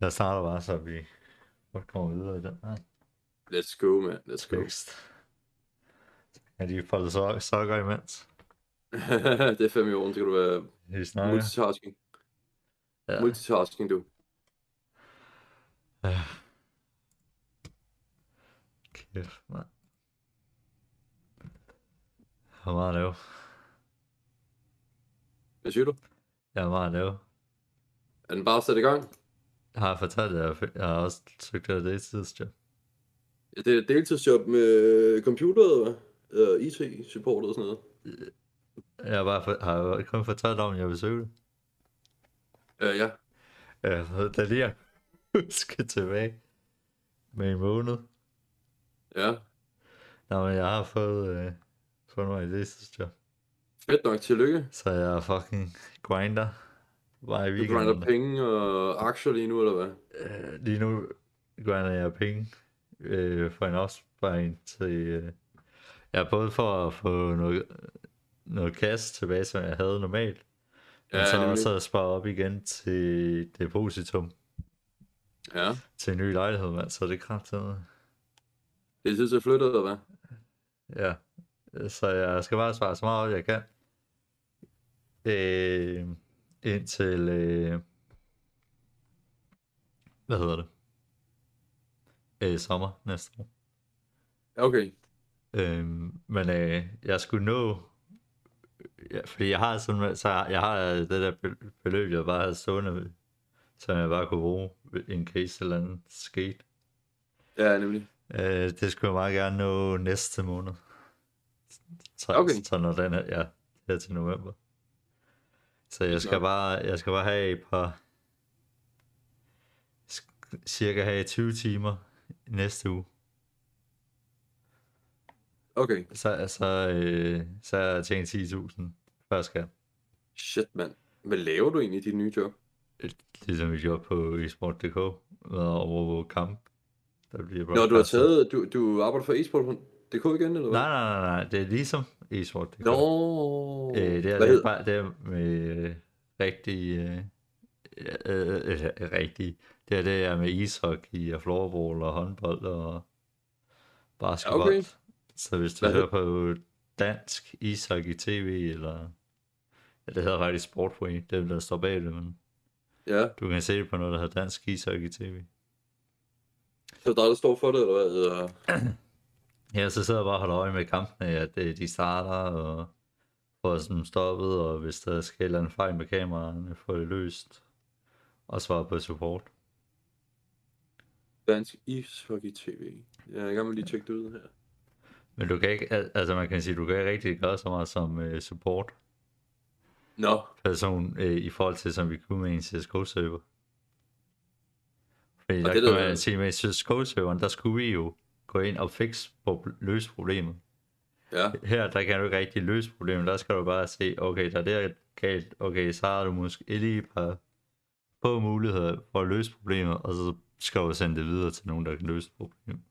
Jeg starter bare, så vi godt kommer videre i den her Let's go, man. Let's go. tekst. Ja, de folder så sokker imens. det er fem i orden, så kan du være Vi snakker. multitasking. Ja. Multitasking, du. Ja. Kæft, mand. Jeg har meget at lave. Hvad siger du? Jeg har meget at lave. Er den bare sat i gang? Har jeg fortalt jer, jeg, jeg har også søgt af det tidsjob. Ja, det er et deltidsjob med computer, eller IT-support og sådan noget. Jeg har, bare for, har jeg kun fortalt om, at jeg vil søge det. Uh, ja. Jeg har da lige at huske tilbage med en måned. Ja. Nå, men jeg har fået, øh, fået mig et deltidsjob. Fedt nok, tillykke. Så jeg er fucking grinder. Bare i Du weekenden. grinder penge og aktier lige nu, eller hvad? Øh, lige nu grinder jeg penge øh, for en opsparing til... Øh, jeg er både for at få noget, noget cash tilbage, som jeg havde normalt, men Ja, så nemlig. også at spare op igen til depositum Ja. til en ny lejlighed, mand. Så det kraftigt. Det er tid til at flytte, eller hvad? Ja, så jeg skal bare spare så meget, op, jeg kan. Øh, indtil... Øh, hvad hedder det? Øh, sommer næste år. Okay. Øhm, men øh, jeg skulle nå, ja, fordi jeg har sådan, så jeg har det der be- beløb, jeg bare havde stående, som jeg bare kunne bruge, in case eller andet skete. Ja, nemlig. Øh, det skulle jeg meget gerne nå næste måned. Så, Okay. så når den er, ja, her til november. Så jeg skal bare, jeg skal bare have et par, cirka have 20 timer næste uge. Okay. Så, så, øh, så har jeg tjent 10.000 før skat. Shit, mand. Hvad laver du egentlig i dit nye job? Ligesom vi gjorde på eSport.dk med at overvåge kamp. Der bliver Nå, du har taget... Du, du arbejder for eSport.dk igen, eller hvad? Nej, nej, nej, nej, det er ligesom eSport.dk. Nå. Øh, det, er, Hvad det, er bare, det er med øh, rigtig, øh, øh, øh, øh, rigtig, det er det er med ishockey og floorball og håndbold og basketball. Okay. Så hvis du Hvad hører på dansk ishockey tv, eller ja, det hedder faktisk Sportway, det er der står bag det, men Ja, du kan se det på noget, der hedder dansk ishockey tv. så er der, der står for det, eller hvad? Eller... Ja, så sidder jeg bare og holder øje med kampene, at øh, de starter, og får sådan stoppet, og hvis der sker andet fejl med kameraerne, får det løst, og svare på support. Dansk Ishockey TV. Jeg er i gang med lige at tjekke det ud her. Men du kan ikke, al- altså man kan sige, du kan ikke rigtig gøre så meget som uh, support Nå, person uh, i forhold til, som vi kunne med en CSGO-server. Fordi Og der det kan der- man sige, med CSGO-serveren, der skulle vi jo gå ind og fikse, på, løse problemet. ja. Her, der kan du ikke rigtig løse problemet. Der skal du bare se, okay, der er det galt. Okay, så har du måske lige et par få muligheder for at løse problemet, og så skal du sende det videre til nogen, der kan løse problemet.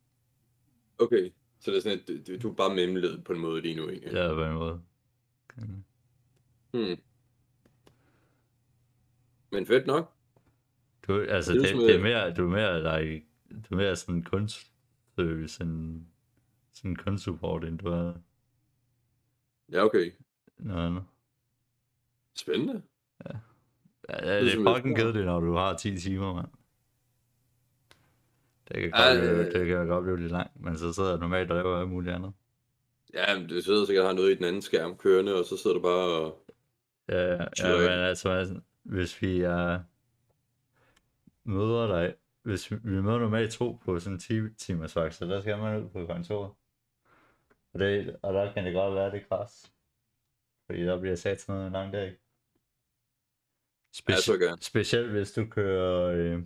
Okay. Så det er sådan, at du, du- er bare memled på en måde lige nu, ikke? Ja, på en måde. Hmm. Men fedt nok. Du, altså, Det er det, det, er mere, du er mere, der, du er mere sådan en en kunstsupport, end du er Ja, okay. noget andet. Spændende. Ja, Det det er fucking kedeligt, når du har 10 timer, mand. Det kan, Ja, godt blive, øh, det kan godt blive lidt langt, men så sidder jeg normalt og laver alt muligt andet. Ja, men det sidder sikkert og har noget i den anden skærm kørende, og så sidder du bare og... Ja, ja Chiller men altså, hvis vi er møder dig, hvis vi, møder normalt to på sådan en 10 timers vagt, så der skal man ud på kontoret. Og, det, og der kan det godt være, det kras. Fordi der bliver sat sådan noget en lang dag. Ja, så gerne. specielt hvis du kører, øh,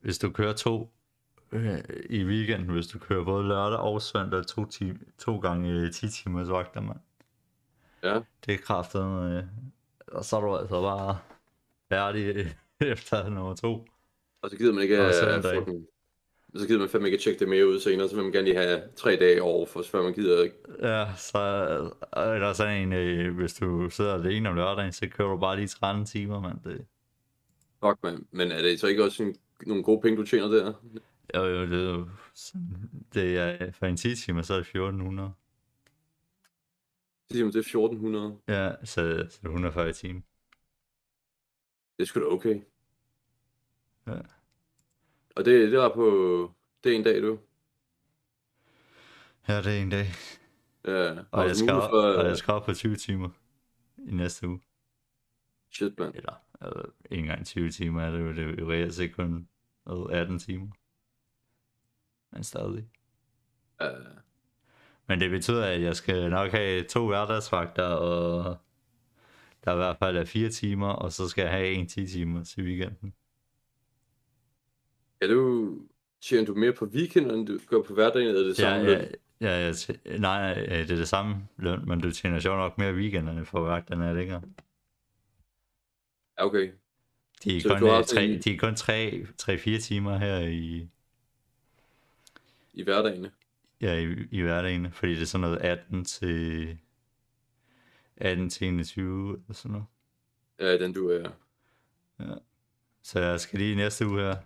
hvis du kører to øh, i weekenden, hvis du kører både lørdag og søndag to, time, to gange øh, 10 timers vagter, mand. Ja. Det er kraftet, øh, og så er du altså bare færdig efter nummer to. Og så gider man ikke Og søndag. fucking- Så gider man fandme ikke at tjekke det mere ud senere, så vil man gerne lige have tre dage over, for før man gider ikke. Ja, så er der sådan en, øh, hvis du sidder alene om lørdagen, så kører du bare lige 13 timer, mand. Det, Fuck, man. Men er det så ikke også en, nogle gode penge, du tjener der? Jo, jo, det er jo det er for en 10 timer, så er det 1400. Det er det er 1400. Ja, så, så det er 140 i timen. Det er sgu da okay. Ja. Og det, det var på... Det er en dag, du. Ja, det er en dag. Ja. Og, har jeg skal, op, for, og jeg skal op på 20 timer i næste uge. Shit, man. Eller, altså, ikke engang 20 timer er det jo, det er jo reelt set kun hvad, 18 timer. Men stadig. Ja. Men det betyder, at jeg skal nok have to hverdagsvagter, og der i hvert fald er fire timer, og så skal jeg have en 10 timer til weekenden. Er du... Tjener du mere på weekenden, end du gør på hverdagen, eller er det Ja, samme ja, løn? ja, ja, t- nej, det er det samme løn, men du tjener sjovt nok mere weekenderne for vagterne, er det ikke? Ja, okay. De er Så kun, øh, tre, en- de er kun 3-4 timer her i, I hverdagen. ja, i, i hverdagen, fordi det er sådan noget 18 til 18 til 21 eller sådan noget. Ja, den du er. Så jeg skal lige næste uge her.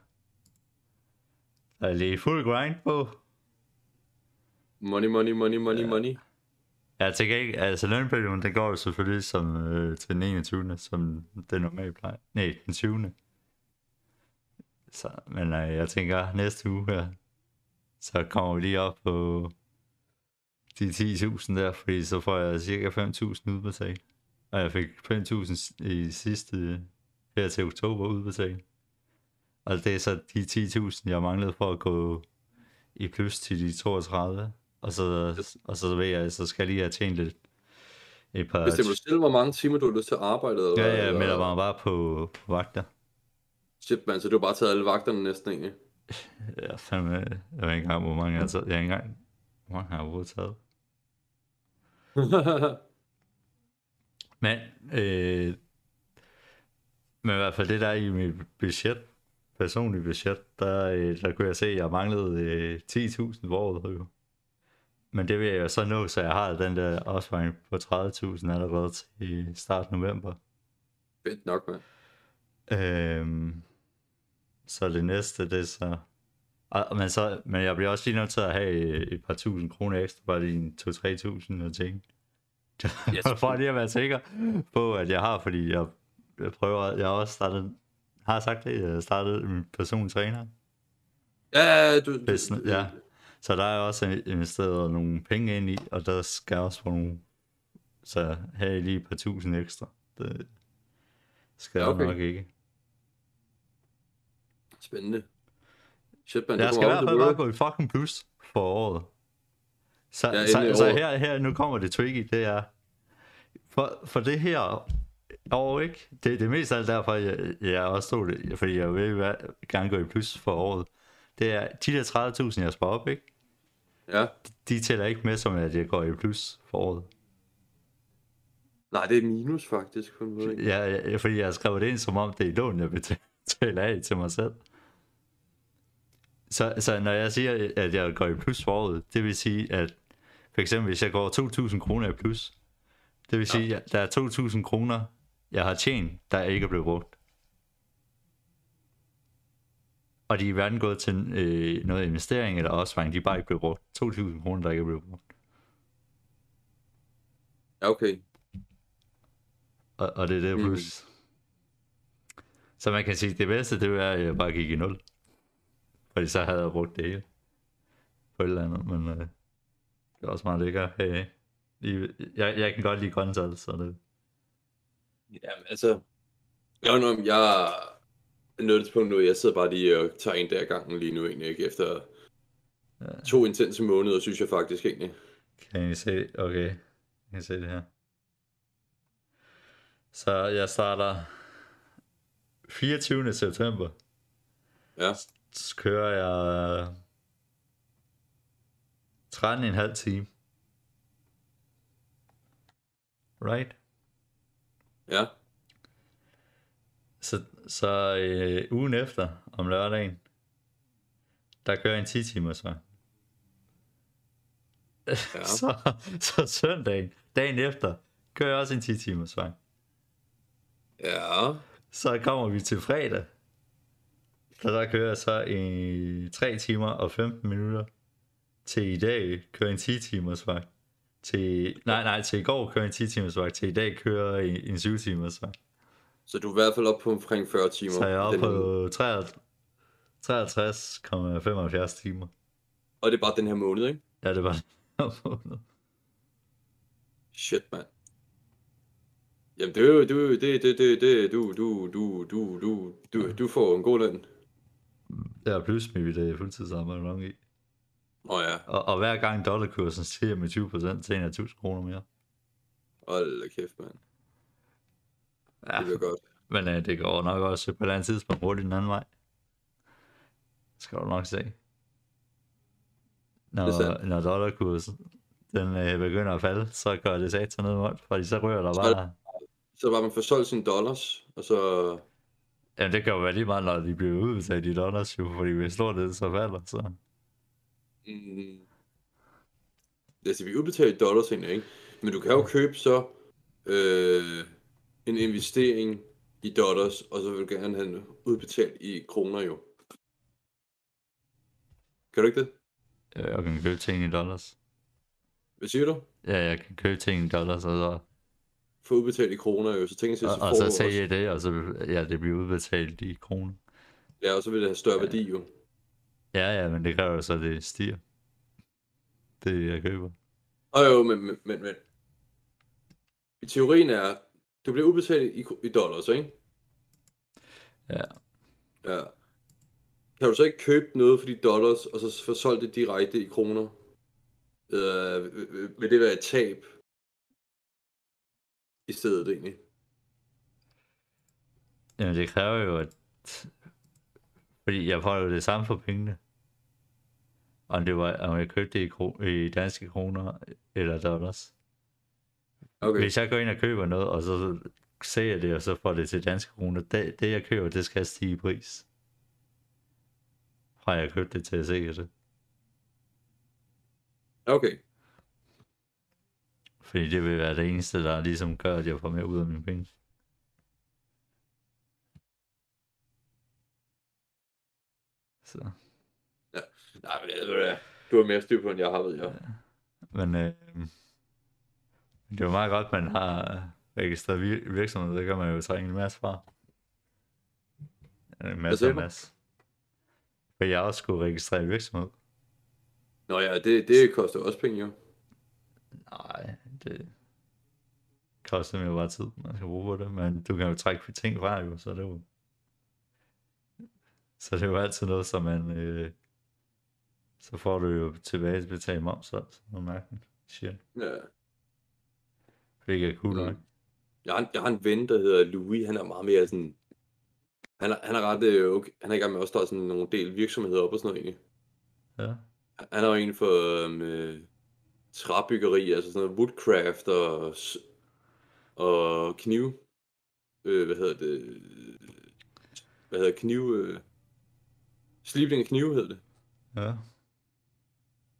Der er lige fuld grind på. Money, money, money, money, Ja. money. Ja, til gengæld, altså lønperioden, den går jo selvfølgelig som øh, til den 21. som det normalt plejer. Nej, den 20. Så, men øh, jeg tænker, næste uge her, så kommer vi lige op på de 10.000 der, fordi så får jeg cirka 5.000 udbetalt. Og jeg fik 5.000 i sidste, her til oktober udbetalt. Og det er så de 10.000, jeg manglede for at gå i plus til de 32. Og så, og så ved jeg, så skal jeg lige have tjent lidt et par... Bestemmer du selv, hvor mange timer du har lyst til at arbejde? Eller, Ja, ja, eller- melder mig bare på, på vagter. Shit, man, så du har bare taget alle vagterne næsten egentlig. Ja, fandme, jeg ved ikke engang, hvor mange jeg har taget. Jeg har ikke engang, hvor mange har jeg overhovedet taget. Men, øh, men i hvert fald det der i mit budget, personlige budget, der, øh, der kunne jeg se, at jeg manglede øh, 10.000 på året. Men det vil jeg jo så nå, så jeg har den der opsparing på 30.000 allerede til start november. Fedt nok, mand. Øhm, så det næste, det er så... Og, men, så, men jeg bliver også lige nødt til at have et par tusind kroner ekstra, bare lige en 2-3 tusind og ting. Yes. For lige at være sikker på, at jeg har, fordi jeg, jeg prøver, jeg har også startet, har jeg sagt det, jeg startede min personlige træner. Ja, du... Business, ja. Så der er også investeret nogle penge ind i, og der skal jeg også få nogle, så have lige et par tusind ekstra. Det skal jeg okay. nok ikke. Spændende. Shit, man, Jeg skal i hvert fald bare gå i fucking plus for året. Så, Ja, så, så år. her, her, nu kommer det tricky, det er, for, for det her år, ikke? Det, det er mest af alt derfor, jeg, jeg også stod det, fordi jeg vil gerne gå i plus for året. Det er de der 30.000, jeg sparer op, ikke? Ja. De tæller ikke med, som at jeg går i plus for året. Nej, det er minus faktisk. På en måde, ikke? Ja, ja, fordi jeg har skrevet det ind, som om det er lån, jeg betaler af til mig selv. Så, så når jeg siger, at jeg går i plus for året, det vil sige, at for eksempel, hvis jeg går 2.000 kroner i plus, det vil sige, at der er 2.000 kroner, jeg har tjent, der ikke er blevet brugt. Og de er hverken gået til øh, noget investering eller opsparing, de er bare ikke blevet brugt. 2.000 kroner, der ikke er blevet brugt. Ja, okay. Og, og det er det Mm. plus. Så man kan sige, at det bedste, det er, at jeg bare gik i nul. Fordi så havde jeg brugt det hele. På et eller andet, men øh, det er også meget lækkert. Hey, jeg, jeg kan godt lide grøntal, så det... Jamen, altså... Jeg, nu, jeg nået til punkt nu, jeg sidder bare lige og tager en dag ad gangen lige nu egentlig, ikke? Efter Ja. to intense måneder, synes jeg faktisk egentlig. Kan I se? Okay, kan I se det her? Så jeg starter 24. september. Ja. Så kører jeg 13,5 time. Right? Ja. Så, så øh, ugen efter, om lørdagen, der kører jeg en 10 timers vej. Ja. så, så søndagen, dagen efter, kører jeg også en 10 timers vej. Ja. Så kommer vi til fredag. Så der kører jeg så i 3 timer og 15 minutter. Til i dag kører en 10 timers vagt. Til, nej, nej, til i går kører en 10 timers vagt. Til i dag kører en 7 timers vagt. Så du er i hvert fald oppe på omkring 40 timer. Så jeg er oppe den på 63,75 timer. Og det er bare den her måned, ikke? Ja, det var det. Shit, mand. Jamen, det er jo, du, det, det, det, det, du, du, du, du, du, du, du får en god løn. Jeg er plus med det er fuldtidsarbejde nok i. Åh ja, Og, og hver gang dollarkursen stiger med 20%, tjener jeg 1000 kroner mere. hold da kæft, mand. Ja, Det bliver godt. men øh, det går nok også på et eller andet tidspunkt hurtigt den anden vej. Skal du nok se. Det Når, når dollarkursen den øh, begynder at falde, så gør det sat noget ondt, fordi så rører der er det- bare... Så bare man får solgt sine dollars, og så... Jamen det kan jo være lige meget, når de bliver udbetalt i dollars, jo, fordi hvis lortet så falder, så... Mm, altså, vi udbetaler dollars egentlig, ikke? Men du kan jo købe så øh, en investering i dollars, og så vil du gerne have den udbetalt i kroner jo. Kan du ikke det? Jeg kan købe ting i dollars. Hvad siger du? Ja, jeg kan købe ting i dollars, og så, Få udbetalt i kroner jo, så tænker jeg, og, så, og får så sælge det, og så ja, det bliver udbetalt i kroner. ja, og så vil det have større værdi jo. Ja, ja, men det kræver jo så, at det stiger. Det jeg køber. Og jo, men, men, men, men. I teorien er, du bliver udbetalt i, i dollars, ikke? Ja. Ja. Kan du så ikke købe noget for de dollars, og så få solgt det direkte i kroner? Øh, vil det være et tab? I stedet egentlig. Jamen det kræver jo, at... Fordi jeg får jo det samme for pengene. Om, det var, om jeg købte det i, kro, i danske kroner eller dollars. Okay. Hvis jeg går ind og køber noget, og så ser jeg det, og så får det til danske kroner, det, det jeg køber, det skal stige i pris. Fra jeg købte det til at se det. Okay. Fordi det vil være det eneste, der ligesom gør, at jeg får mere ud af mine penge. Så. Nej, men jeg ved det. Du har mere styr på, end jeg har, ved jeg. Men øh, det er jo meget godt, man har registreret vir- virksomhed. Det kan man jo trænge en masse fra. En masse og masse. For jeg også skulle registrere virksomhed. Nå ja, det, det koster også penge jo. Nej, det koster mig bare tid, man skal bruge på det. Men du kan jo trække ting fra jo, så det er jo... Så det er jo altid noget, som man... Øh, så får du jo tilbage betalt moms, så noget mærkeligt. Shit. Ja. Det er cool Mm. nok. Jeg har, jeg har en ven, der hedder Louis. Han er meget mere sådan... Han er, han er ret øh, okay. Han er i gang med at starte sådan nogle del virksomheder op og sådan noget egentlig. Ja. Han er jo en for øhm, øh, træbyggeri, altså sådan noget woodcraft og, og kniv. Øh, hvad hedder det? Hvad hedder kniv? Øh, slibning af knive hedder det. Ja.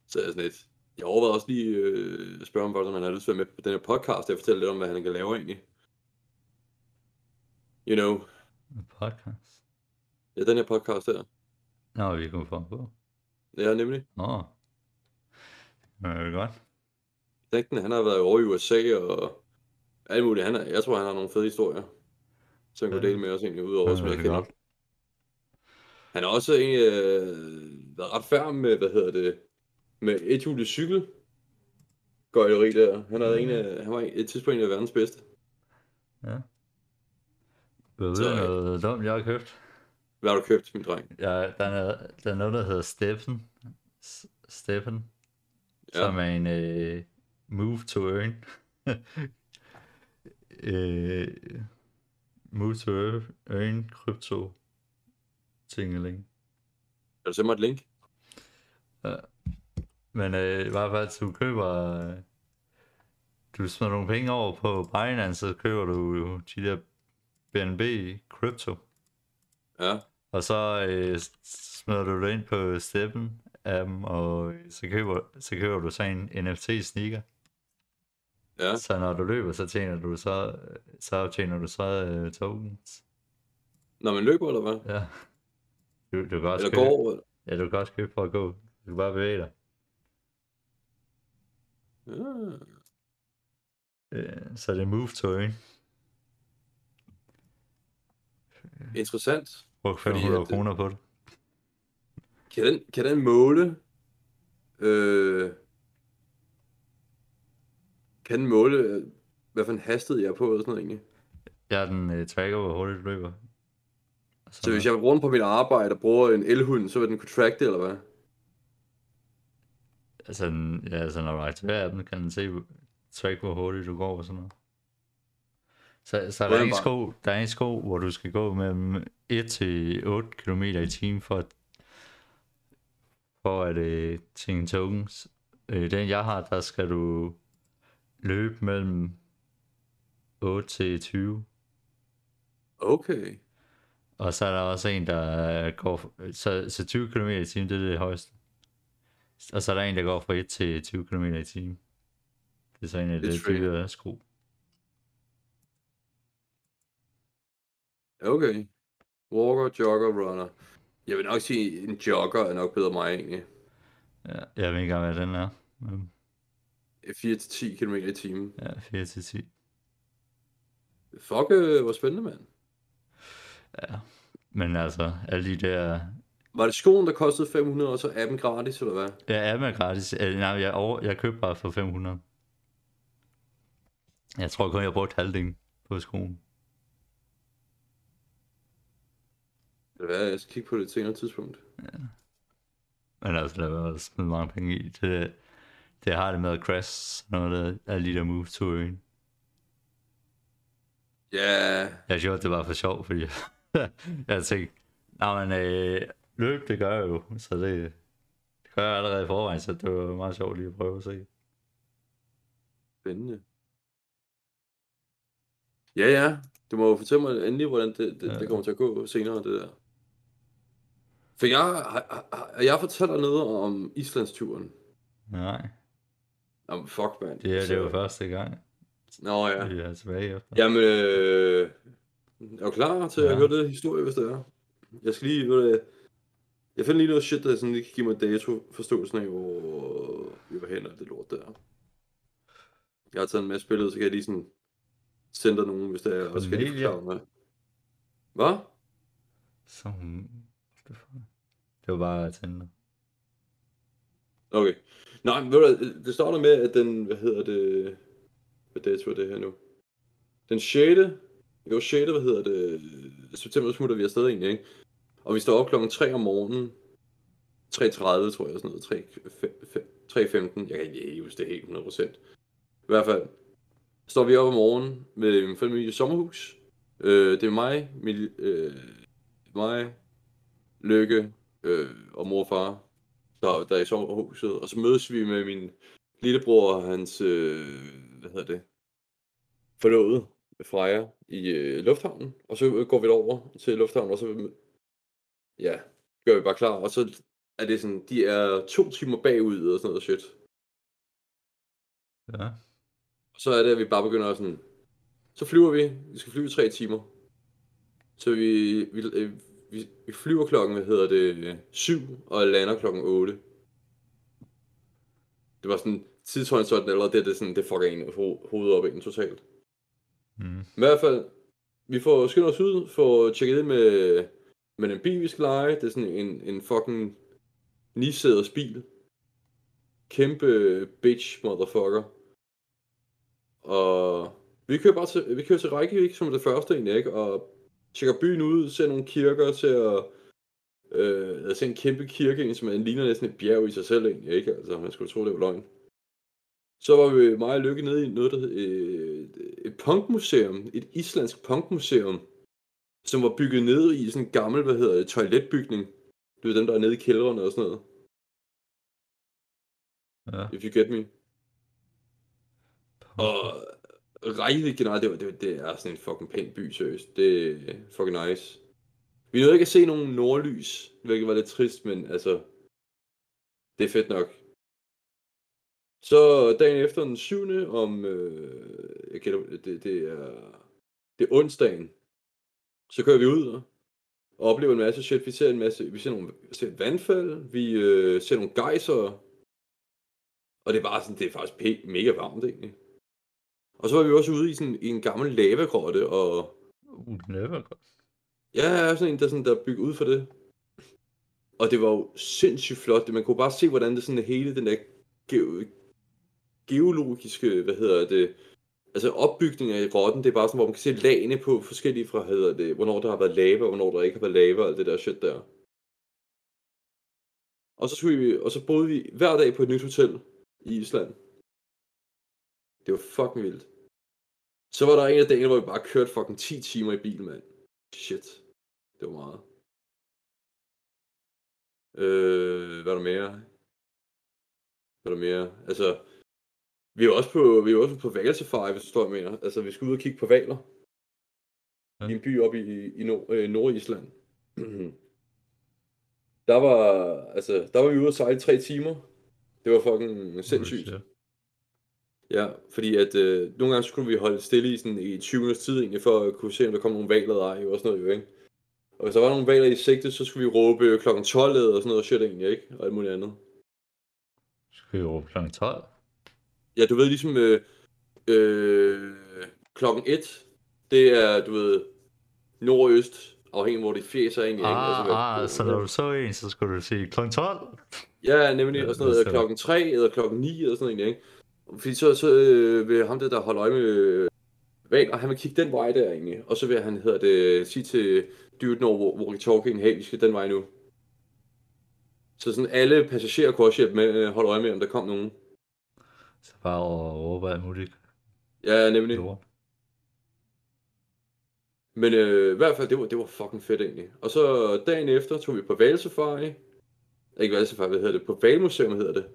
Så er jeg sådan lidt. Jeg overvejede også lige øh, at spørge ham, hvordan han har lyst til at være med på den her podcast, og fortælle lidt om, hvad han kan lave egentlig. You know, En podcast. ja, den her podcast her. Nå, vi kunne få på. Ja, nemlig. Nå. Men det er godt. Tænkten, han har været over i USA og alt muligt. Han er, jeg tror, han har nogle fede historier, som han kunne dele med os egentlig, udover Ja, som jeg er kender. Han har også en, øh, været ret færdig med, hvad hedder det, med et hjulet cykel. Gøjleri der. Han, havde en af, han var et tidspunkt en af verdens bedste. Ja. Ved du noget dumt, jeg har købt? Hvad har du købt, min dreng? Ja, der er, der er noget, der hedder Steffen. Steffen. Ja. Som er en øh, move to earn. øh, move to earn, earn krypto tingeling. Kan du sende mig et link? Men øh, i hvert fald, du køber... Øh, du smider nogle penge over på Binance, så køber du jo de der BNB Crypto. Ja. Og så øh, smider du det ind på Steppen appen, og så køber, så køber du så en NFT sneaker. Ja. Så når du løber, så tjener du så, så tjener du så øh, tokens. Når man løber, eller hvad? Ja. Du, du kan også Eller købe, går... ja, du kan også købe for at gå. Du kan bare bevæge dig. Øh, Så det er move to earn. Interessant. Brug Fordi 500 at- kroner på det. Kan den, kan den måle... Øh, kan den måle, øh, hvad for en hastighed jeg er på, og sådan noget egentlig? Jeg er den uh, tracker, hvor hurtigt du løber. Så, Så hvis jeg rundt på mit arbejde og bruger en elhund, så vil den kunne track det, eller hvad? Altså, den- ja, altså, når du aktiverer appen, kan den se, track, hvor hurtigt du går og sådan noget. Så, så der, er en sko, der er en sko, hvor du skal gå mellem 1 til 8 km i timen for at, for at øh, tjene tokens. Øh, den jeg har, der skal du løbe mellem 8 til 20. Okay. Og så er der også en, der går... Så, så 20 km i timen, det er det højeste. Og så er der en, der går fra 1 til 20 km i timen. Det er så en af Det er det tricky. dyre sko. Okay. Walker, jogger, runner. Jeg vil nok sige, en jogger er nok bedre mig egentlig. Ja, jeg ved ikke engang, hvad den er. Men, 4-10 km i timen. ja, 4 til 10. Fuck, øh, hvor spændende, mand. Ja. Men altså, alle de der... Var det skoen, der kostede 500, og så appen gratis, eller hvad? Ja, appen er gratis. Øh, Nej, jeg, over, jeg købte bare for 500. Jeg tror kun, jeg brugte halvdelen på skoen. Det er, jeg skal kigge på det senere tidspunkt. Men altså, der var smidt mange penge i. Det, det har det med at crash, noget der, alle de der move to øen. Ja, Jeg gjorde det bare for sjov, fordi jeg tænkte, nej, men øh, løb, det gør jeg jo, så det, det gør jeg allerede i forvejen, så det var meget sjovt lige at prøve at se. spændende. Ja, ja. Du må jo fortælle mig endelig, hvordan det, det, Ja. det kommer til at gå senere, det der. For jeg jeg fortalt dig noget om Islandsturen. Nej, Jamen, fuck, mand. det er, det jo første gang, Nå ja. vi er tilbage efter. Jamen, øh, er du klar til ja. At høre det historie, hvis det er? Jeg skal lige, ved hvad, jeg finder lige noget shit, der sådan lige kan give mig dato forståelsen af, hvor vi var hen og det lort der. Jeg har taget en masse billeder, så kan jeg lige sådan sende dig nogen, hvis det er, og så kan jeg lige forklare mig. Hvad? Så, det var- bare tænde. Okay. Nej, men ved du hvad, det starter med, at den, hvad hedder det, hvad dato er det her nu? Den 6. Jo, 6. hvad hedder det, september smutter vi afsted egentlig, ikke? Og vi står op klokken 3 om morgenen. 3.30, tror jeg, sådan noget. 3, 3.15. Jeg kan ikke huske det helt 100%. I hvert fald står vi op om morgenen med min familie i sommerhus. Øh, det er mig, min, øh, mig, Lykke øh, og mor og far, der, der er i sommerhuset. Og så mødes vi med min lillebror og hans, øh, hvad hedder det, forlovede, Freja, i øh, lufthavnen. Og så går vi over til lufthavnen, og så ja, gør vi bare klar. Og så er det sådan, de er to timer bagud og sådan noget shit. Ja, Og så er det, at vi bare begynder at sådan, så flyver vi, vi skal flyve i tre timer. Så vi, vi, øh, vi, vi flyver klokken, hvad hedder det, 7 og lander klokken 8. Det var sådan, tidshorisonten eller det, det, sådan, det fucker en ho- hovedet op en totalt. mm. I hvert fald, vi får skyndt os ud, får tjekket ind med, men en bil, vi skal lege. Det er sådan en, en fucking nisæders bil. Kæmpe bitch motherfucker. Og vi kører bare til, vi kører til Reykjavik som det første egentlig, ikke? Og tjekker byen ud, ser nogle kirker til at... Øh, ser en kæmpe kirke, egentlig, som ligner næsten et bjerg i sig selv egentlig, ikke? Altså, man skulle tro, det var løgn. Så var vi meget lykke nede i noget, der hed øh, et punkmuseum, et islandsk punkmuseum, som var bygget ned i sådan en gammel, hvad hedder det, toiletbygning. Du ved, dem der er nede i kældrene og sådan noget, ja. if you get me. Og Reykjavik generelt, det, var- det, det er sådan en fucking pæn by, seriøst. Det er fucking nice. Vi nåede ikke at se nogen nordlys, hvilket var lidt trist, men altså, det er fedt nok. Så dagen efter den 7. om, øh, jeg gætter, det, det er, det er onsdagen, så kører vi ud, og oplever en masse shit. Vi ser en masse, vi ser nogle ser et vandfald, vi øh, ser nogle gejser, og det er bare sådan, det er faktisk pe- mega varmt egentlig. Og så var vi også ude i sådan i en gammel lavagrotte, og Uh, godt. ja, sådan en, der, sådan, der er bygget ud for det. Og det var jo sindssygt flot. Man kunne bare se, hvordan det sådan hele den der ge- geologiske, hvad hedder det, altså opbygningen af grotten, det er bare sådan, hvor man kan se lagene på forskellige fra, hedder det, hvornår der har været lava, og hvornår der ikke har været lava, og alt det der shit der. Og så, skulle vi, og så boede vi hver dag på et nyt hotel i Island. Det var fucking vildt. Så var der en af dagene, hvor vi bare kørte fucking 10 timer i bil, mand. Shit. Det var meget. Øh, hvad er der mere? Hvad er der mere? Altså, vi er jo også på, vi er også på valsafari, hvis du står, jeg mener. Altså, vi skal ud og kigge på valer. Ja. I en by oppe i, i Nord, øh, Nordisland. der var, altså, der var vi ude og sejle tre timer. Det var fucking sindssygt. Shit. Ja, fordi at øh, nogle gange skulle vi holde stille i sådan i 20 minutters tid egentlig, for at kunne se, om der kom nogle valer eller ej, og sådan noget jo, ikke? Og hvis der var nogle valer i sigte, så skulle vi råbe klokken 12 og sådan noget shit egentlig, ikke? Og alt muligt andet. Skal vi råbe kl. 12? Ja, du ved ligesom, øh, øh, klokken 1, det er, du ved, nordøst, afhængig af hvor dit fjes er egentlig, ikke? Ah, hvad- ah, så når du så en, så skulle du sige kl. 12? Ja, nemlig, Ja, og sådan noget, det klokken 3 eller klokken 9 eller sådan noget ikke? Fordi så, så øh, vil ham der, der holder øje med øh, valer, han vil kigge den vej der egentlig, og så vil han, hedder det, sige til dyrt over walkie-talkien, hey, vi skal den vej nu. Så sådan alle passagerer kunne også hjælpe med, øh, holde øje med, om der kom nogen. Så bare at råbe alt muligt. Ja, nemlig. lort. Men øh, i hvert fald, det var, det var fucking fedt egentlig. Og så dagen efter tog vi på valsafari. Ikke valsafari, hvad hedder det? På valmuseum hedder det.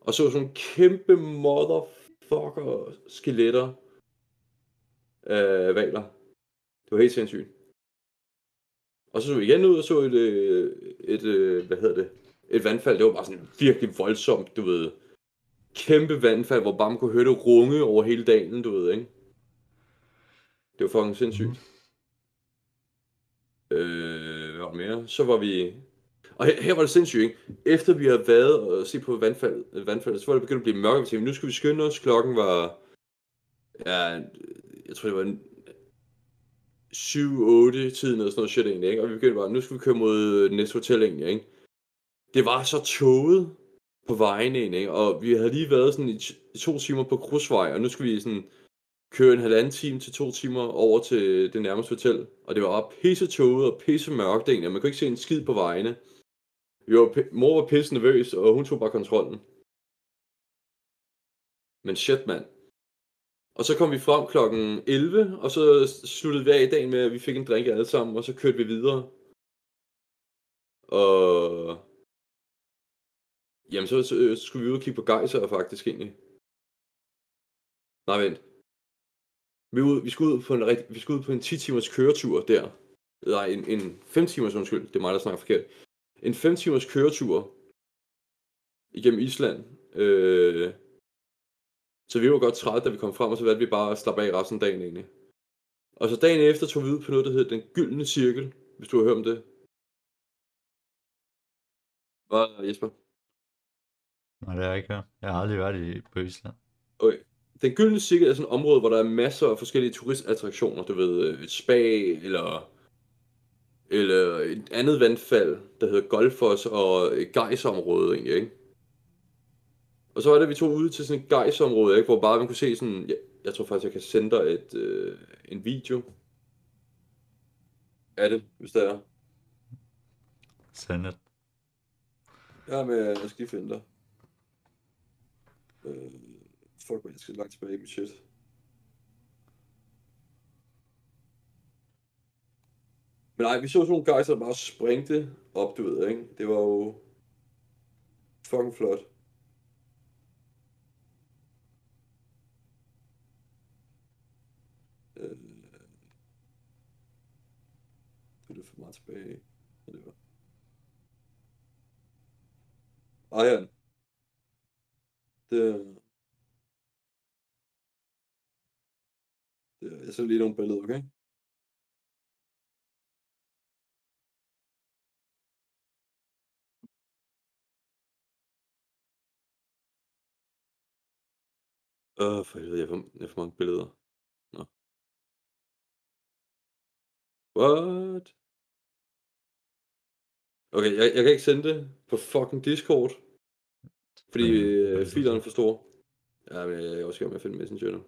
Og så sådan kæmpe motherfucker skeletter af valer. Det var helt sindssygt. Og så så vi igen ud og så et, øh, et, øh, hvad hedder det, et vandfald. Det var bare sådan virkelig voldsomt, du ved. Kæmpe vandfald, hvor man kunne høre det runge over hele dagen, du ved, ikke? Det var fucking sindssygt. Mhm. Øh, hvad var mere? Så var vi... Og her, her var det sindssygt, ikke? Efter vi havde været og set på vandfald, vandfaldet, så var det begyndt at blive mørkt. Vi tænkte, nu skal vi skynde os. Klokken var... Ja, jeg tror, det var 7-8 tiden eller sådan noget shit egentlig, ikke? Og vi begyndte bare, nu skal vi køre mod næste hotel egentlig, ikke? Det var så tåget på vejen ind, ikke? Og vi havde lige været sådan i, i to timer på Krusvej, og nu skulle vi sådan køre en halvanden time til to timer over til det nærmeste hotel. Og det var pisse tåget og pisse mørkt egentlig, og man kunne ikke se en skid på vejene. Vi var, mor var pisse nervøs, og hun tog bare kontrollen. Men shit, mand. Og så kom vi frem klokken 11, og så sluttede vi af i dagen med, at vi fik en drink alle sammen, og så kørte vi videre. Og... Jamen, så, så, øh, så skulle vi ud og kigge på gejser faktisk egentlig. Nej, vent. Vi, ud, vi, skulle ud på en, rigtig, vi skulle ud på en 10 timers køretur der. Nej, en, en 5 timers, undskyld, det er mig, der snakker forkert. En 5 timers køretur igennem Island. Øh, så vi var godt trætte, da vi kom frem, og så valgte vi bare at slappe af resten af dagen egentlig. Og så dagen efter tog vi ud på noget, der hedder Den Gyldne Cirkel, hvis du har hørt om det. Hvad, Jesper? Nej, det har jeg ikke hørt. Jeg har aldrig været i på Island. Okay. Den Gyldne Cirkel er sådan et område, hvor der er masser af forskellige turistattraktioner. Du ved, øh, et spa, eller, eller et andet vandfald, der hedder Golfos, og et gejsområde egentlig, ikke? Og så var det, vi tog ud til sådan et gejsområde, ikke? Hvor bare man kunne se sådan... Jeg, jeg tror faktisk, jeg kan sende dig et, øh, en video af det, hvis der er. Send it. Ja, men jeg skal lige finde dig. Øh, fuck, man, jeg skal langt tilbage i mit shit. Men nej, vi så sådan nogle guys, der bare sprængte op, du ved, ikke? Det var jo fucking flot. Øh, det er for meget tilbage. Ja, det var. Ejeren. Det, det, jeg sender lige nogle billeder, okay? Øh, oh, for helvede, jeg får, jeg får mange billeder. Nå. What? Okay, jeg, jeg kan ikke sende det på fucking Discord. Fordi øh, det er filerne er for store. Ja, men jeg er også gang med at finde Messenger nu.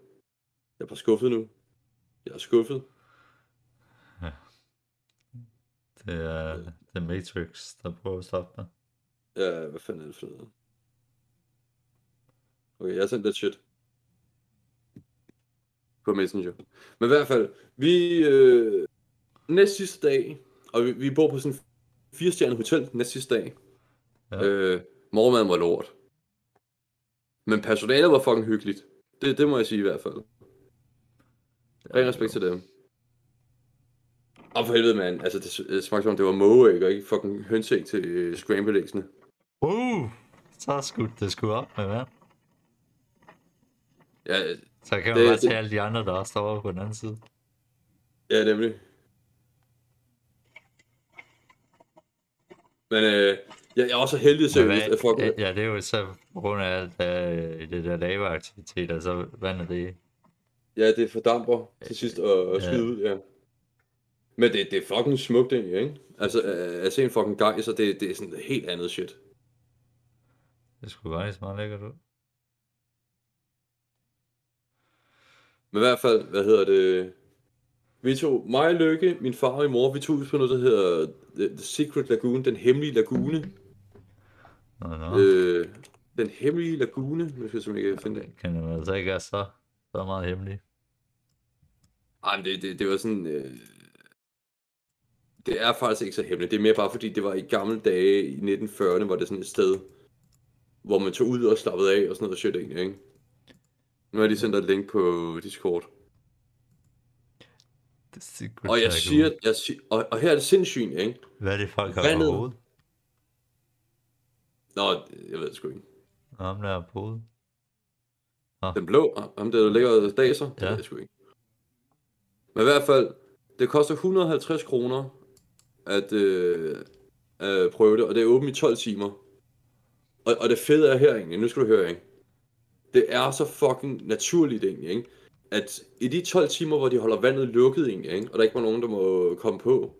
Jeg er bare skuffet nu. Jeg er skuffet. Det er The Matrix, der prøver at stoppe dig. Ja, hvad fanden er det for noget? Okay, jeg har sendt lidt shit. På Messenger. Men i hvert fald, vi øh, næste sidste dag, og vi, vi bor på sådan en fire hotel næste sidste dag. Ja. Øh, morgenmaden var lort. Men personalet var fucking hyggeligt. Det, det må jeg sige i hvert fald. Ren respekt til dem. Og for helvede, mand. Altså, det, det smagte som om, det var mågeæg, og ikke fucking hønseæg til øh, scramble-ægsene. Uh, så skudte det sgu op med vand. Ja, Så kan man Det- bare det- tage alle de andre, der også står over på den anden side. ja, nemlig. Men øh, jeg, er også heldig seriøst, at fuck, ja, det er jo så på grund af øh, det der laveaktivitet, altså vandet det ja, det fordamper til sidst og, og skyde ud, ja. Men det, det er fucking smukt egentlig, ikke? Altså, at se en fucking gejser, det, det er sådan helt andet shit. det skulle faktisk meget lækkert ud. Men i hvert fald, hvad hedder det? Vi tog, mig, Lykke, min far og min mor, vi tog ud på noget, der hedder The Secret Lagoon, den hemmelige lagune. Nå, nå. Øh, den hemmelige lagune, skal jeg simpelthen ikke finde det. Kan det altså ikke være så, så meget hemmelig. Ej, men det, det, det var sådan... Øh, det er faktisk ikke så hemmeligt. Det er mere bare fordi, det var i gamle dage i 1940'erne, var det sådan et sted, hvor man tog ud og slappede af og sådan noget shit egentlig, ikke? Nu har lige sendt et link på Discord. The secret Og jeg siger, jeg siger og, og her er det sindssygt, ikke? Hvad er det, folk har Vandet. på hovedet? Nå, jeg ved det sgu ikke. Ham der på hovedet. Den blå, ham der, der ligger og daser, det Ja. ved jeg sgu ikke. Men i hvert fald, det koster 150 kroner at, øh, at prøve det, og det er åbent i 12 timer. Og, og det fede er her egentlig, nu skal du høre, ikke? Det er så fucking naturligt egentlig, ikke? At i de 12 timer, hvor de holder vandet lukket egentlig, ikke? Og der ikke var nogen, der må komme på,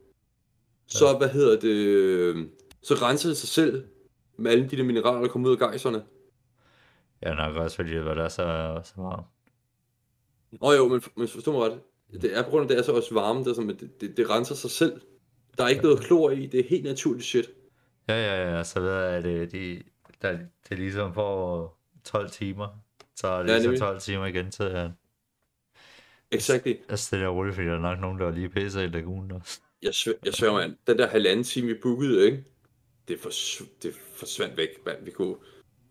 så, hvad hedder det, øh, så renser det sig selv med alle de der mineraler, der kommer ud af gejserne. Ja, nok også fordi det var der så, så varmt. Nå jo, men, men forstå mig ret. Det er på grund af, det er så også varme, det, er sådan, at det, det, det renser sig selv. Der er ikke noget klor i, det er helt naturligt shit. Ja, ja, ja, så ved jeg, at det, de, der, det er ligesom for 12 timer. Så er det Ja, ja, ligesom nemlig. 12 timer igen til at, Exactly. at stille og roligt, fordi der er nok nogen, der lige pisser i lagunen også. Jeg, svær, jeg svær, mand. Den der halvanden time, vi bookede, ikke? Det, for, det forsvandt væk, mand. Vi kunne...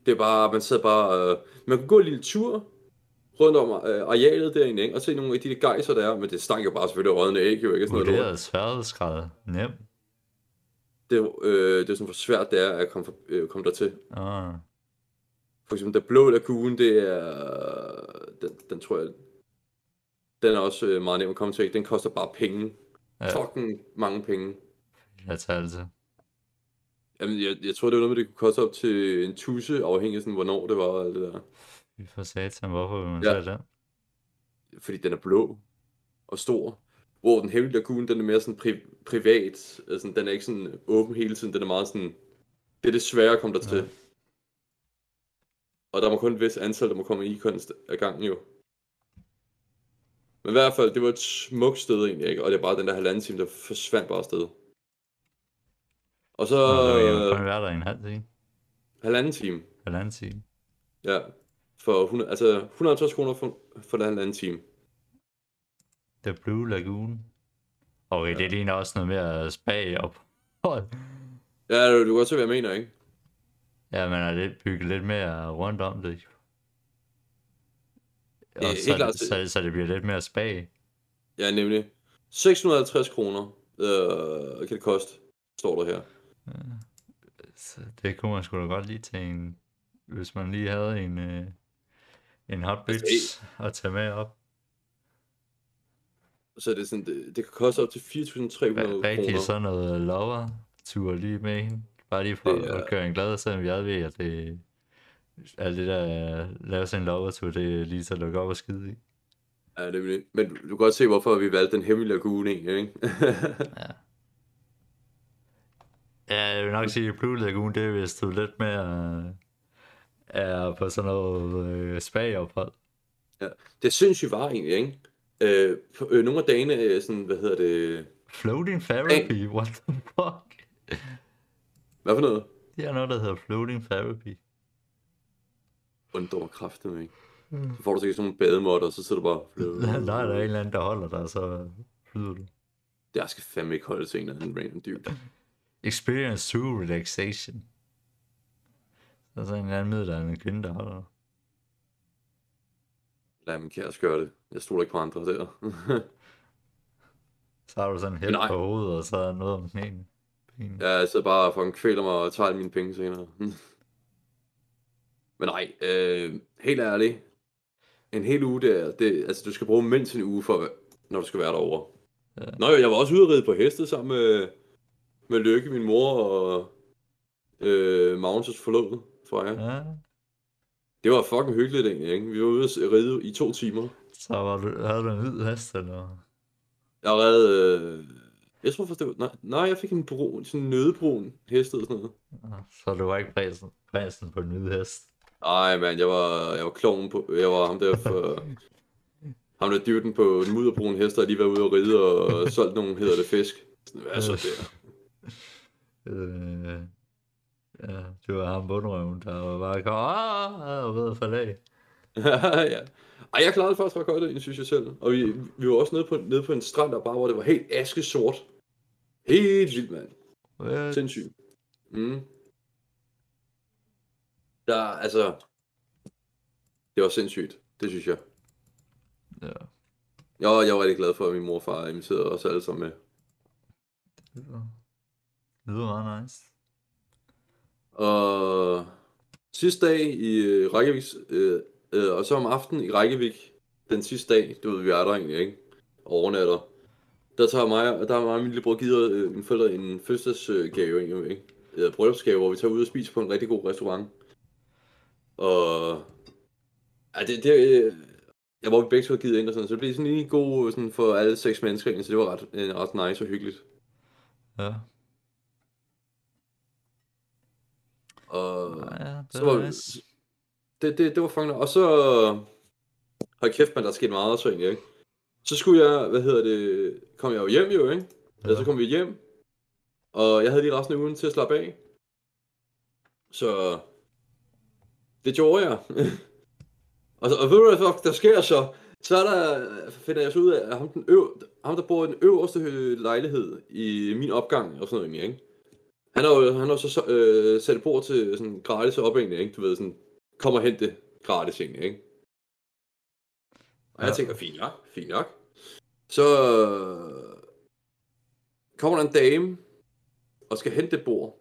Det er bare, man sidder bare... Øh, man kunne gå en lille tur rundt om øh, arealet derinde, ikke? Og se nogle af de der gejser, der er. Men det stank jo bare selvfølgelig rådne æg, jo ikke? Sådan noget. Vurderet sværhedsgrad. Nem. det, øh, det er sådan, hvor svært det er at komme, for, øh, komme dertil. Ah, For eksempel, der blå lagune, det er... Den, den tror jeg... Den er også øh, meget nem at komme til. ikke? Den koster bare penge. Ja. Fucking mange penge. jeg tager altid. Jamen, jeg, jeg tror, det var noget med, det kunne koste op til en tusse, afhængig af sådan, hvornår det var og alt det der. Vi får satan, hvorfor vil man Ja. tage den? Fordi den er blå og stor. Hvor den hemmelige lagune, den er mere sådan pri- privat. Altså, den er ikke sådan åben hele tiden. Den er meget sådan... Det er det svære at komme der til. Ja. Og der må kun et vis antal, der må komme i kunst af gangen jo. Men i hvert fald, det var et smukt sted egentlig, ikke? Og det er bare den der halvanden time, der forsvandt bare afsted. Og så... Og så vil jeg Øh, være der i en halv time. halvanden time. Halvanden time. Ja. For 100, altså 150 kroner for, for den halvanden time. The Blue Lagoon. Okay, det ligner også noget mere spag op. Ja, du, du kan godt se, hvad jeg mener, ikke? Ja, man er lidt bygget lidt mere rundt om det. Og helt så, klart. så, så, det bliver lidt mere spag. Ja, nemlig. 650 kroner øh, kan det koste, står der her. Så det kunne man sgu da godt lige til en... Hvis man lige havde en, øh, en hot Altså, bitch at tage med op. Så det, er sådan, det, det kan koste op til 4.300 Hva- Rigtig kroner. sådan noget lover tur lige med hende. Bare lige for Det er- at gøre en glad, selvom jeg ved, at det, alt det der, lave sådan en lovertur, det er lige så lukke op og skide i. Ja, det er. Men du kan godt se, hvorfor vi valgte den hemmelige lagune, ikke? Ja. Ja, jeg vil nok sige, at Blue Lagoon, det er hvis du lidt mere er på sådan noget øh, spagophold. det synes jeg var egentlig, ikke? Øh, på, øh, nogle af dagene, øh, sådan, hvad hedder det... Floating therapy, what the fuck? Hvad for noget? Det er noget, der hedder floating therapy. Undår kraften, ikke? Så får du sikkert sådan nogle bademåtter, og så sidder du bare... Der, der er en eller anden, der holder dig, så flyder du. Jeg skal fandme ikke holde til en eller anden random dude. Experience true relaxation. Så er sådan en eller anden middelalderne kvinde, der holder. Lad min kæreste gøre det. Jeg stoler ikke på andre der. Så har du sådan en hæld på hovedet, og så er der noget om den ene ben. Ja, jeg sidder bare og fucking kvæler mig og tager mine penge senere. Men nej, øh, helt ærligt. En hel uge der, det, altså du skal bruge mindst en uge, for, når du skal være derovre. Ja. Nå jo, jeg var også ude at ride på heste sammen med, med Lykke, min mor og øh, Magnus' forlovede, tror jeg. Ja, Det var fucking hyggeligt egentlig, ikke? Vi var ude at ride i to timer. så var du, havde du en hvid hest, eller? Jeg red, øh, jeg tror faktisk, det var, nej, nej, jeg fik en brun, sådan en nødebrun hest eller sådan noget. Så du var ikke prinsen, prinsen på den hvide hest. Ej, mand, jeg var, jeg var kloven på, jeg var ham der for, ham der dyvden på en mudderbrun hest, der lige været ude at ride og solgt nogle, hedder det, fisk. Sådan, Hvad så der? Øh, ja, det var ham bundrøven, der var bare kom, og ved at falde af. ja. Ej, jeg klarede det faktisk ret godt egentlig, synes jeg selv. Og vi, vi var også nede på, nede på en strand, der bare, hvor det var helt askesort. Helt vildt, mand. Hvad? Sindssygt. Mm. Der, altså... Det var sindssygt, det synes jeg. Ja, Jeg var, jeg var rigtig glad for, at min morfar inviterede os alle sammen med. det var, det var meget nice. Og sidste dag i øh, Reykjavik, øh, øh, og så om aftenen i Reykjavik, den sidste dag, du ved, vi er der egentlig, ikke? Og overnatter. Der tager mig, der har mig og min lillebror givet øh, mine forældre en fødselsdagsgave, egentlig, ikke? Eller bryllupsgave, hvor vi tager ud og spiser på en rigtig god restaurant. Og... Ja, det, det, øh, jeg var begge to givet ind og sådan, så det blev sådan en god sådan for alle seks mennesker, så det var ret, øh, ret nice og hyggeligt. Ja, Og... ja det Så var nice. det, det, det var fucking Og så... Hold kæft, man, der er sket meget også egentlig, ikke? Så skulle jeg, hvad hedder det, kom jeg jo hjem jo, ikke? Ja. så kom vi hjem. Og jeg havde lige resten af ugen til at slappe af. Så... Det gjorde jeg. og, så- og ved du hvad der sker så? Så er der, finder jeg så ud af, at ham, den øv, ham der bor i den øverste lejlighed i min opgang og sådan noget ikke? Han har jo, han har så øh, sat et bord til sådan gratis op egentlig, ikke? Du ved, sådan, kom og hent det gratis egentlig, ikke? Og jeg Ja. tænker, fint nok, fint nok. Så øh, kommer der en dame og skal hente det bord.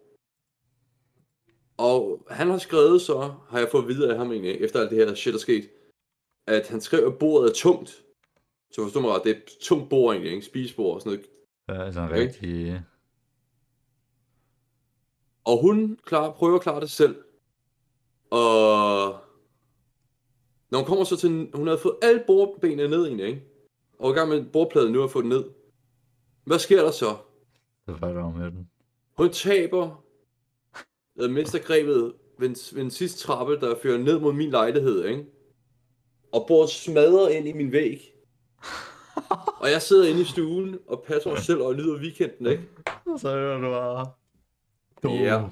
Og han har skrevet så, har jeg fået videre af ham egentlig, efter alt det her shit er sket, at han skrev, at bordet er tungt. Så forstår mig ret, det er et tungt bord egentlig, ikke? Spisebord og sådan noget. Ja, altså en Okay. Og hun klar, prøver at klare det selv. Og når hun kommer så til, hun havde fået alle bordbenene ned egentlig, ikke? Og i gang med bordpladen nu at få den ned. Hvad sker der så? Så var der med den. Hun taber øh, mestergrebet ved, en- ved den sidste trappe, der fører ned mod min lejlighed, ikke? Og bordet smadrer ind i min væg. og jeg sidder inde i stuen og passer mig selv og nyder weekenden, ikke? Og så hører du bare... Ja.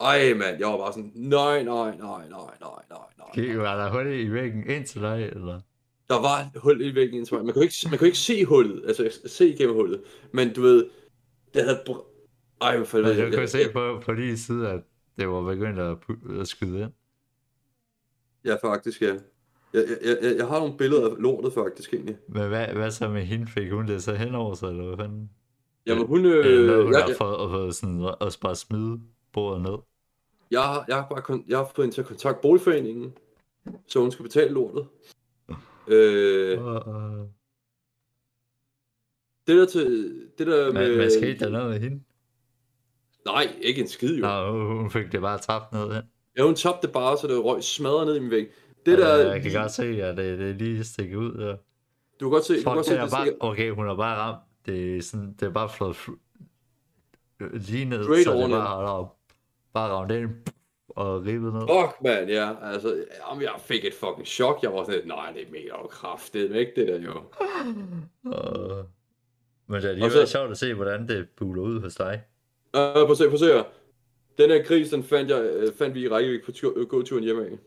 Ej, mand, jeg var bare sådan, nej, nej, nej, nej, nej, nej, nej. Gik, var der hul i væggen ind til dig, eller? Der var hul i væggen indtil mig. Man kunne ikke, man kunne ikke se hullet, altså se igennem hullet. Men du ved, det havde... Br- Ej, hvad fanden... Altså, jeg- kunne jeg- se på, på lige side, at det var begyndt at, at skyde ind. Ja, faktisk, ja. Jeg, jeg, jeg, jeg har nogle billeder af lortet, faktisk, egentlig. Men hvad, hvad så med hende? Fik hun det så henover sig, eller hvad fanden? Jamen, hun... Øh, eller Øh, hun jeg, fået, at, sådan, at bare smide bordet ned? jeg, har, jeg, har bare kon- jeg har fået hende til at kontakte boligforeningen, så hun skal betale lortet. Øh, det der til... Det der hvad, hvad skete der noget med hende? Nej, ikke en skid jo. Nå, hun fik det bare tabt ned ind. Ja, hun tabte det bare, så det røg smadret ned i min væg. Det Det der, jeg kan godt se, at det, det lige stikket ud. Ja. du kan godt se, du kan Fuck, godt se, det det bare, stikker- okay, hun har bare ramt. Det er, sådan, det er bare flået fl- lige ned, Straight så det bare bare ramt ind og ribbet ned. Fuck, man, ja. Altså, jamen, jeg fik et fucking chok. Jeg var sådan, nej, det er mega kraftigt, ikke det der jo. Og... Men det er lige så- sjovt at se, hvordan det buler ud hos dig. Uh, prøv at se, prøv at se. Den her gris, den fandt, jeg, øh, fandt vi i Reykjavik på tur, gåturen hjemme af.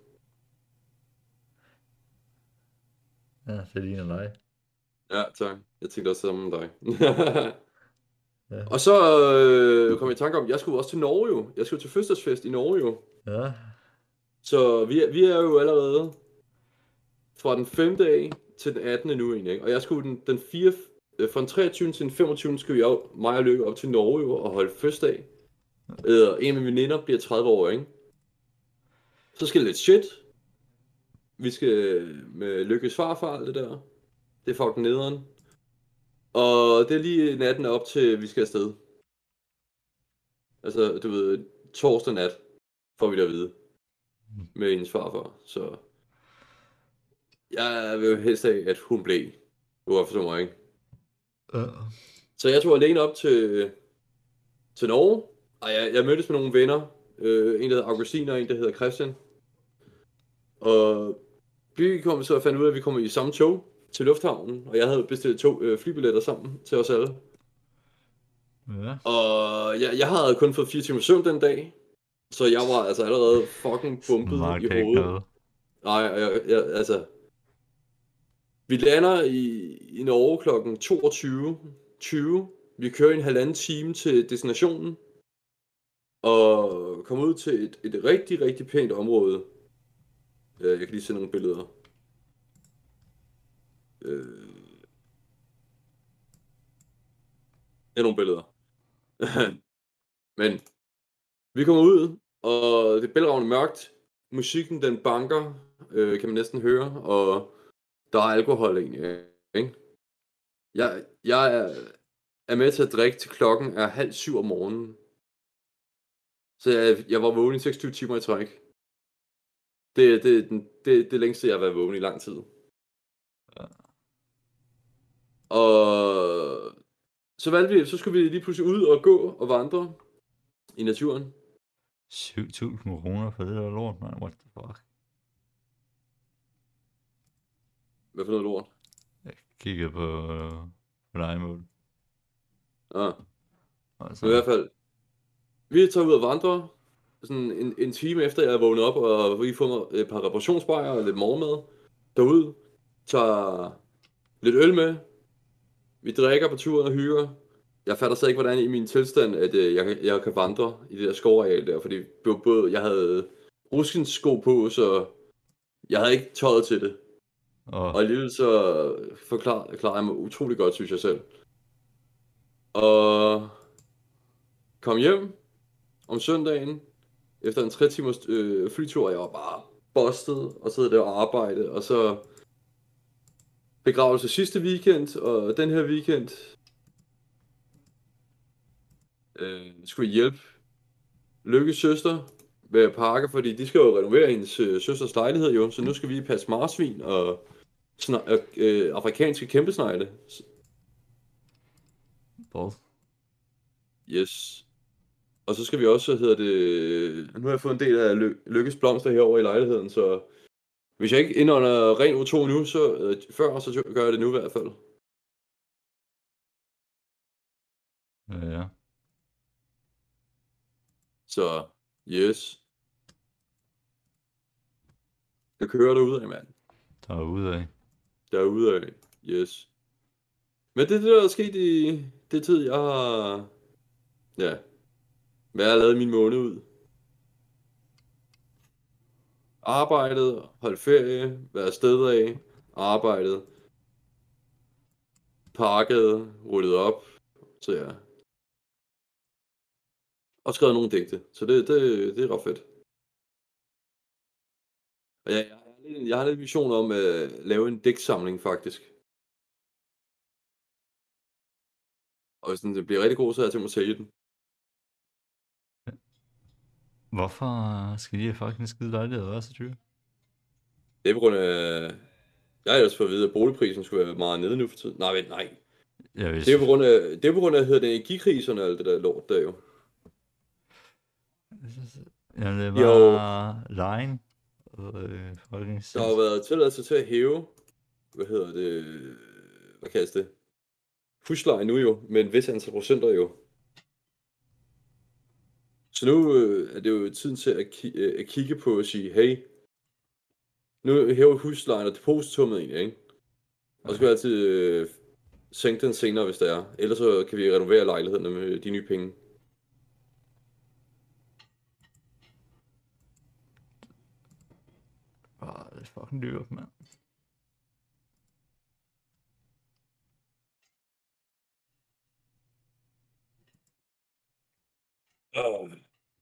Ja, det ligner dig. Ja, tak. Jeg tænkte også sammen med dig. Ja. Og så øh, kom jeg i tanke om, at jeg skulle også til Norge jo. Jeg skulle til fødselsdagsfest i Norge jo. Ja, Så vi er, vi er jo allerede fra den 5. af til den 18. nu egentlig. Ikke? Og jeg skulle den, den 4, øh, fra den 23. til den 25. skulle jeg, mig og Lykke op til Norge jo, og holde fødselsdag. Øh, en af mine veninder bliver 30 år, ikke? Så skal lidt shit. Vi skal med Lykkes farfar det der. Det er fucking nederen. Og det er lige natten op til, vi skal afsted. Altså, du ved, torsdag nat, får vi det at vide med hendes farfar, så jeg vil jo helst have, at hun blev. Du har forstået mig, ikke? ja. Så jeg tog alene op til, til Norge, og jeg, jeg mødtes med nogle venner. Øh, en, der hedder Augustin, og en, der hedder Christian. Og vi kom så og fandt ud af, at vi kommer i samme tog til lufthavnen, og jeg havde bestilt to øh, flybilletter sammen til os alle. ja. Og jeg, jeg havde kun fået fire timer søvn den dag, så jeg var altså allerede fucking bumpet Mark i hovedet. noget. Nej, jeg, jeg, altså... Vi lander i, i Norge klokken 22.20. Vi kører en halvanden time til destinationen. Og kommer ud til et, et rigtig, rigtig pænt område. Øh, Jeg kan lige se nogle billeder. Øh... Ja, nogle billeder. Men vi kommer ud, og det er bælragende mørkt. Musikken, den banker, øh, kan man næsten høre, og der er alkohol egentlig, ikke? Jeg, jeg er, er med til at drikke til klokken er halv syv om morgenen. Så jeg, jeg var vågen i 26 timer i træk. Det, det, det, det, det længste, jeg har været vågen i lang tid. Ja. Og så valgte vi, så skulle vi lige pludselig ud og gå og vandre i naturen. 7.000 kroner for det der lort, man. What the fuck? Hvad for noget lort? Jeg kiggede på, øh, på dig, mål. Ah. Altså, Men i hvert fald, vi tager ud og vandre, sådan en, en time efter jeg er vågnet op, og vi får mig et par reparationsbajer og lidt morgenmad derud, tager lidt øl med, vi drikker på turen og hygger. Jeg fatter stadig ikke, hvordan i min tilstand, at øh, jeg, kan- jeg kan vandre i det der skovareal der, fordi både, jeg havde ruskens sko på, så jeg havde ikke tøjet til det. og, Og alligevel så forklarer, klarer jeg mig utrolig godt, synes jeg selv. Og kom hjem om søndagen, efter en 3 timers øh, flytur, og jeg var bare bustet, og sad der og arbejde, og så begravelse sidste weekend, og den her weekend øh, skulle vi hjælpe Lykkes søster med at pakke, fordi de skal jo renovere hendes øh, søsters lejlighed jo, så nu skal vi passe marsvin og sna- øh, øh, afrikanske kæmpesnegle. Hvad? Yes. Og så skal vi også, hedder det, nu har jeg fået en del af ly- Lykkes blomster herovre i lejligheden, så hvis jeg ikke indånder ren O2 nu, så øh, før, så gør jeg det nu i hvert fald. Ja, ja. Så, yes. Jeg kører derude af, mand. Der er ude af. Derude af, yes. Men det er det, der er sket i det tid, jeg har, ja, hvad jeg har lavet min måned ud. Arbejdet, holdt ferie, været afsted af, arbejdet, pakket, rullet op, så ja. Og skrevet nogle digte, så det, det, det er ret fedt. Og jeg, jeg, har lidt- jeg har lidt vision om at lave en digtsamling faktisk. Og hvis den bliver rigtig god, så har jeg tænkt mig at sælge den. Hvorfor skal de her fucking skide lejligheder være så dyre? Det er på grund af... Jeg har ellers fået at vide, at boligprisen skulle være meget nede nu for tiden. Nej, vent, nej. Jeg vil Det er på grund af, det er på grund af hedder det, energikriserne og alt det der lort der jo. Jamen, det Jo. var lejen. Øh, Der har jo været tilladelse til at hæve, hvad hedder det, hvad kaldes det? Husleje nu jo, med en vis antal procenter jo. Så nu øh, er det jo tiden til at, ki- øh, at kigge på og sige, hey, nu hæver huslejen og depositummet egentlig, ikke? Og så skal vi altid øh, sænke den senere, hvis det er. Ellers så kan vi renovere lejlighederne med de nye penge. Åh, det er fucking dyrt, mand.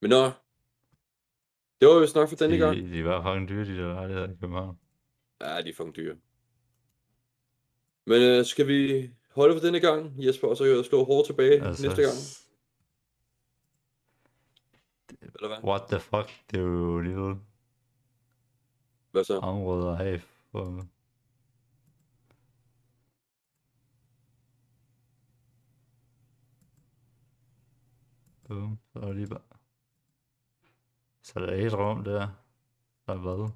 Men nå, det var jo nok for denne gang. De, de var fucking dyre, de der lejligheder i København. Ja, de er fucking dyre. Men øh, skal vi holde for denne gang, Jesper, og så kan jeg slå hårdt tilbage altså... næste gang? Eller hvad? What the fuck? Det er jo lille Hvad så? område at have for... Boom, så er det lige bare... Så der er et rum der. Der er hvad?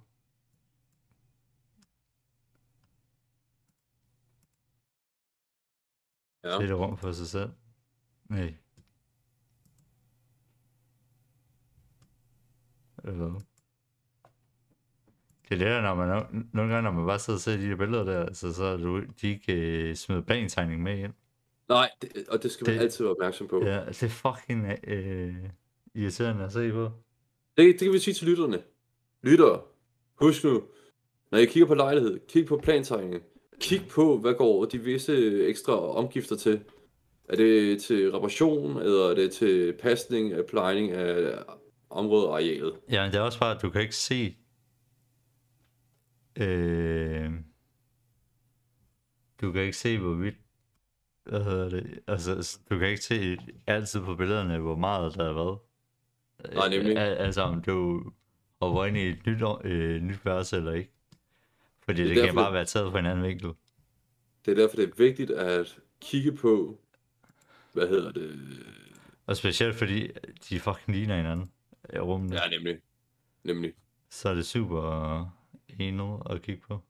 Ja. Det er et rum for sig selv. Nej. Eller hvad? Det er det der, når man, no- nogle gange, når man bare sidder og ser de der billeder der, så, så du, de ikke øh, smider plantegning med ind. Nej, det, og det skal man Det- altid være opmærksom på. Ja, det er fucking øh, irriterende at se på. Det, det kan vi sige til lytterne. Lyttere, husk nu, når I kigger på lejlighed, kig på plantegningen. Kig på, hvad går de visse ekstra omgifter til. Er det til reparation, eller er det til pasning af plejning af området og arealet? Ja, men det er også bare, at du kan ikke se... Øh, du kan ikke se, hvorvidt... Hvad hedder det? Altså, du kan ikke se altid på billederne, hvor meget der er hvad. Nej, nemlig. Al- Altså, om du hopper ind i et nyt, øh, nyt værelse eller ikke. Fordi Det det, det kan derfor, bare være taget fra en anden vinkel. Det er derfor, det er vigtigt at kigge på, hvad hedder det? Og specielt fordi de fucking ligner hinanden i rummene. Ja, nemlig. Nemlig. Så er det super enet at kigge på.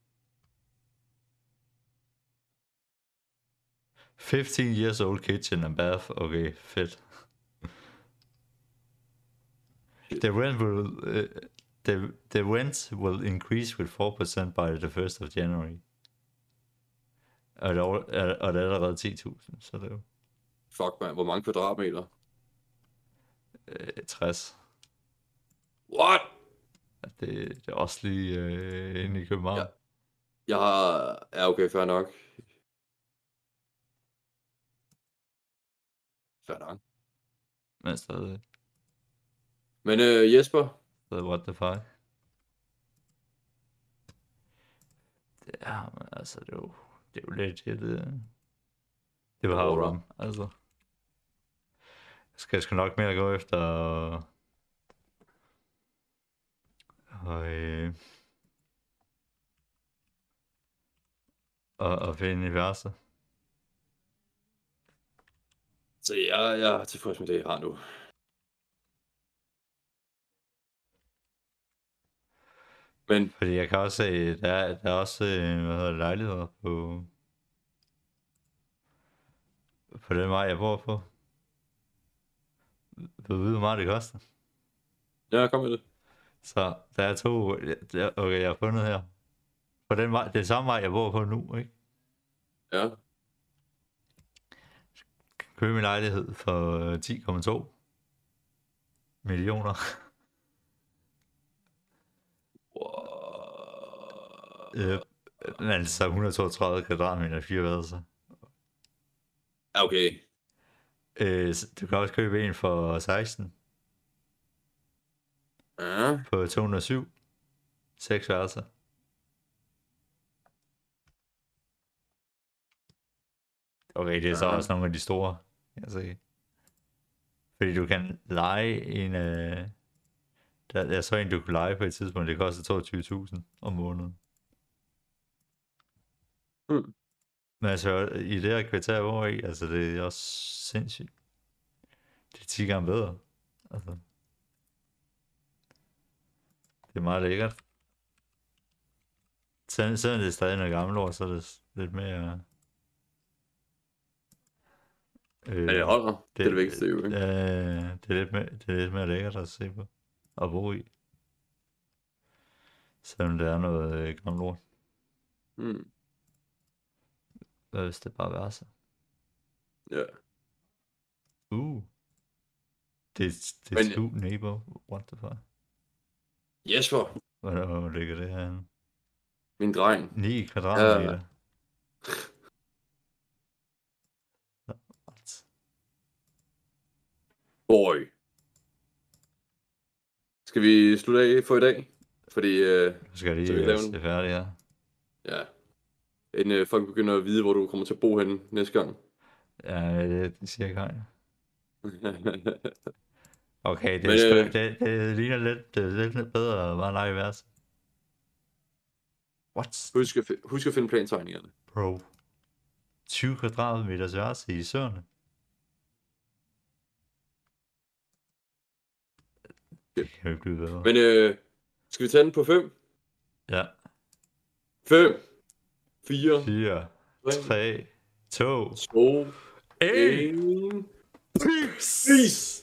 15 years old kitchen and bath. Okay, fedt. The rent will uh, the the rent will increase with 4% by the 1st of January. Og det er, og det er allerede 10.000, så det er jo Fuck, man. Hvor mange kvadratmeter? øh, 60. What? Det, det er også lige øh, inde i København. Ja. Jeg har... Ja, okay, fair nok. Fair nok. Men stadig, Men øh, Jesper, stadig what the fuck. Det er, men altså, det er jo, det er jo lidt det, det, var Alright. rum, altså. Jeg skal sgu nok mere gå efter og, øh, og, og finde universet. så jeg, jeg er tilfreds med det, jeg har nu. Men Fordi jeg kan også se, der er, der er også øh, hvad hedder lejligheder på, på den vej, jeg bor på. Du ved, hvor meget det koster. ja, kom med det. Så der er to, okay, jeg har fundet her. På den vej, det er samme vej, jeg bor på nu, ikke? Ja, Købe min lejlighed for øh, 10,2 millioner. Øh, men så 132 kvadratmeter, fire værelser. Okay. Øh, du kan også købe en for 16 Ja, på 207. 6 værelser. Okay, det er så Ja. også nogle af de store, jeg se. Fordi du kan lege en af Der, jeg så en, du kunne lege på et tidspunkt, det koster 22.000 om måneden. Mm. Men altså, i det her kvarter over i, altså det er også sindssygt. Det er 10 gange bedre. Altså. Det er meget lækkert. Selv, selvom det er stadig noget gammelt ord, så er det lidt mere... Øh, Ja, det holder. Det, det er det vigtigste jo, ikke? Øh, det, er lidt mere, det er lidt mere lækkert at se på og bo i. Selvom det er noget øh, gammelt ord. Mm. Hvad hvis det bare var så? Ja. Uh. Det, det er Men- scoop neighbor. What the fuck? Jesper, Hvor, ligger det her? min dreng. 9 kvadratmeter. What? Boy. Skal vi slutte af for i dag? Fordi, øh, skal jeg Så vi lige øh, en- se færdig her. ja, inden øh, folk begynder at vide, hvor du kommer til at bo hen næste gang. Ja, det, det siger jeg ikke. Okay, det, Men, øh, det, det, ligner lidt, det er lidt bedre at bare lege i værelse. What? husk, at, husk at finde plantegningerne. Bro. 20 kvadratmeters værelse i Søerne. Det kan jo ikke blive bedre. Men øh, skal vi tage den på 5? Ja. 5, 4, 4, 3, 3, 2, 2, 1. 1. Peace! Peace!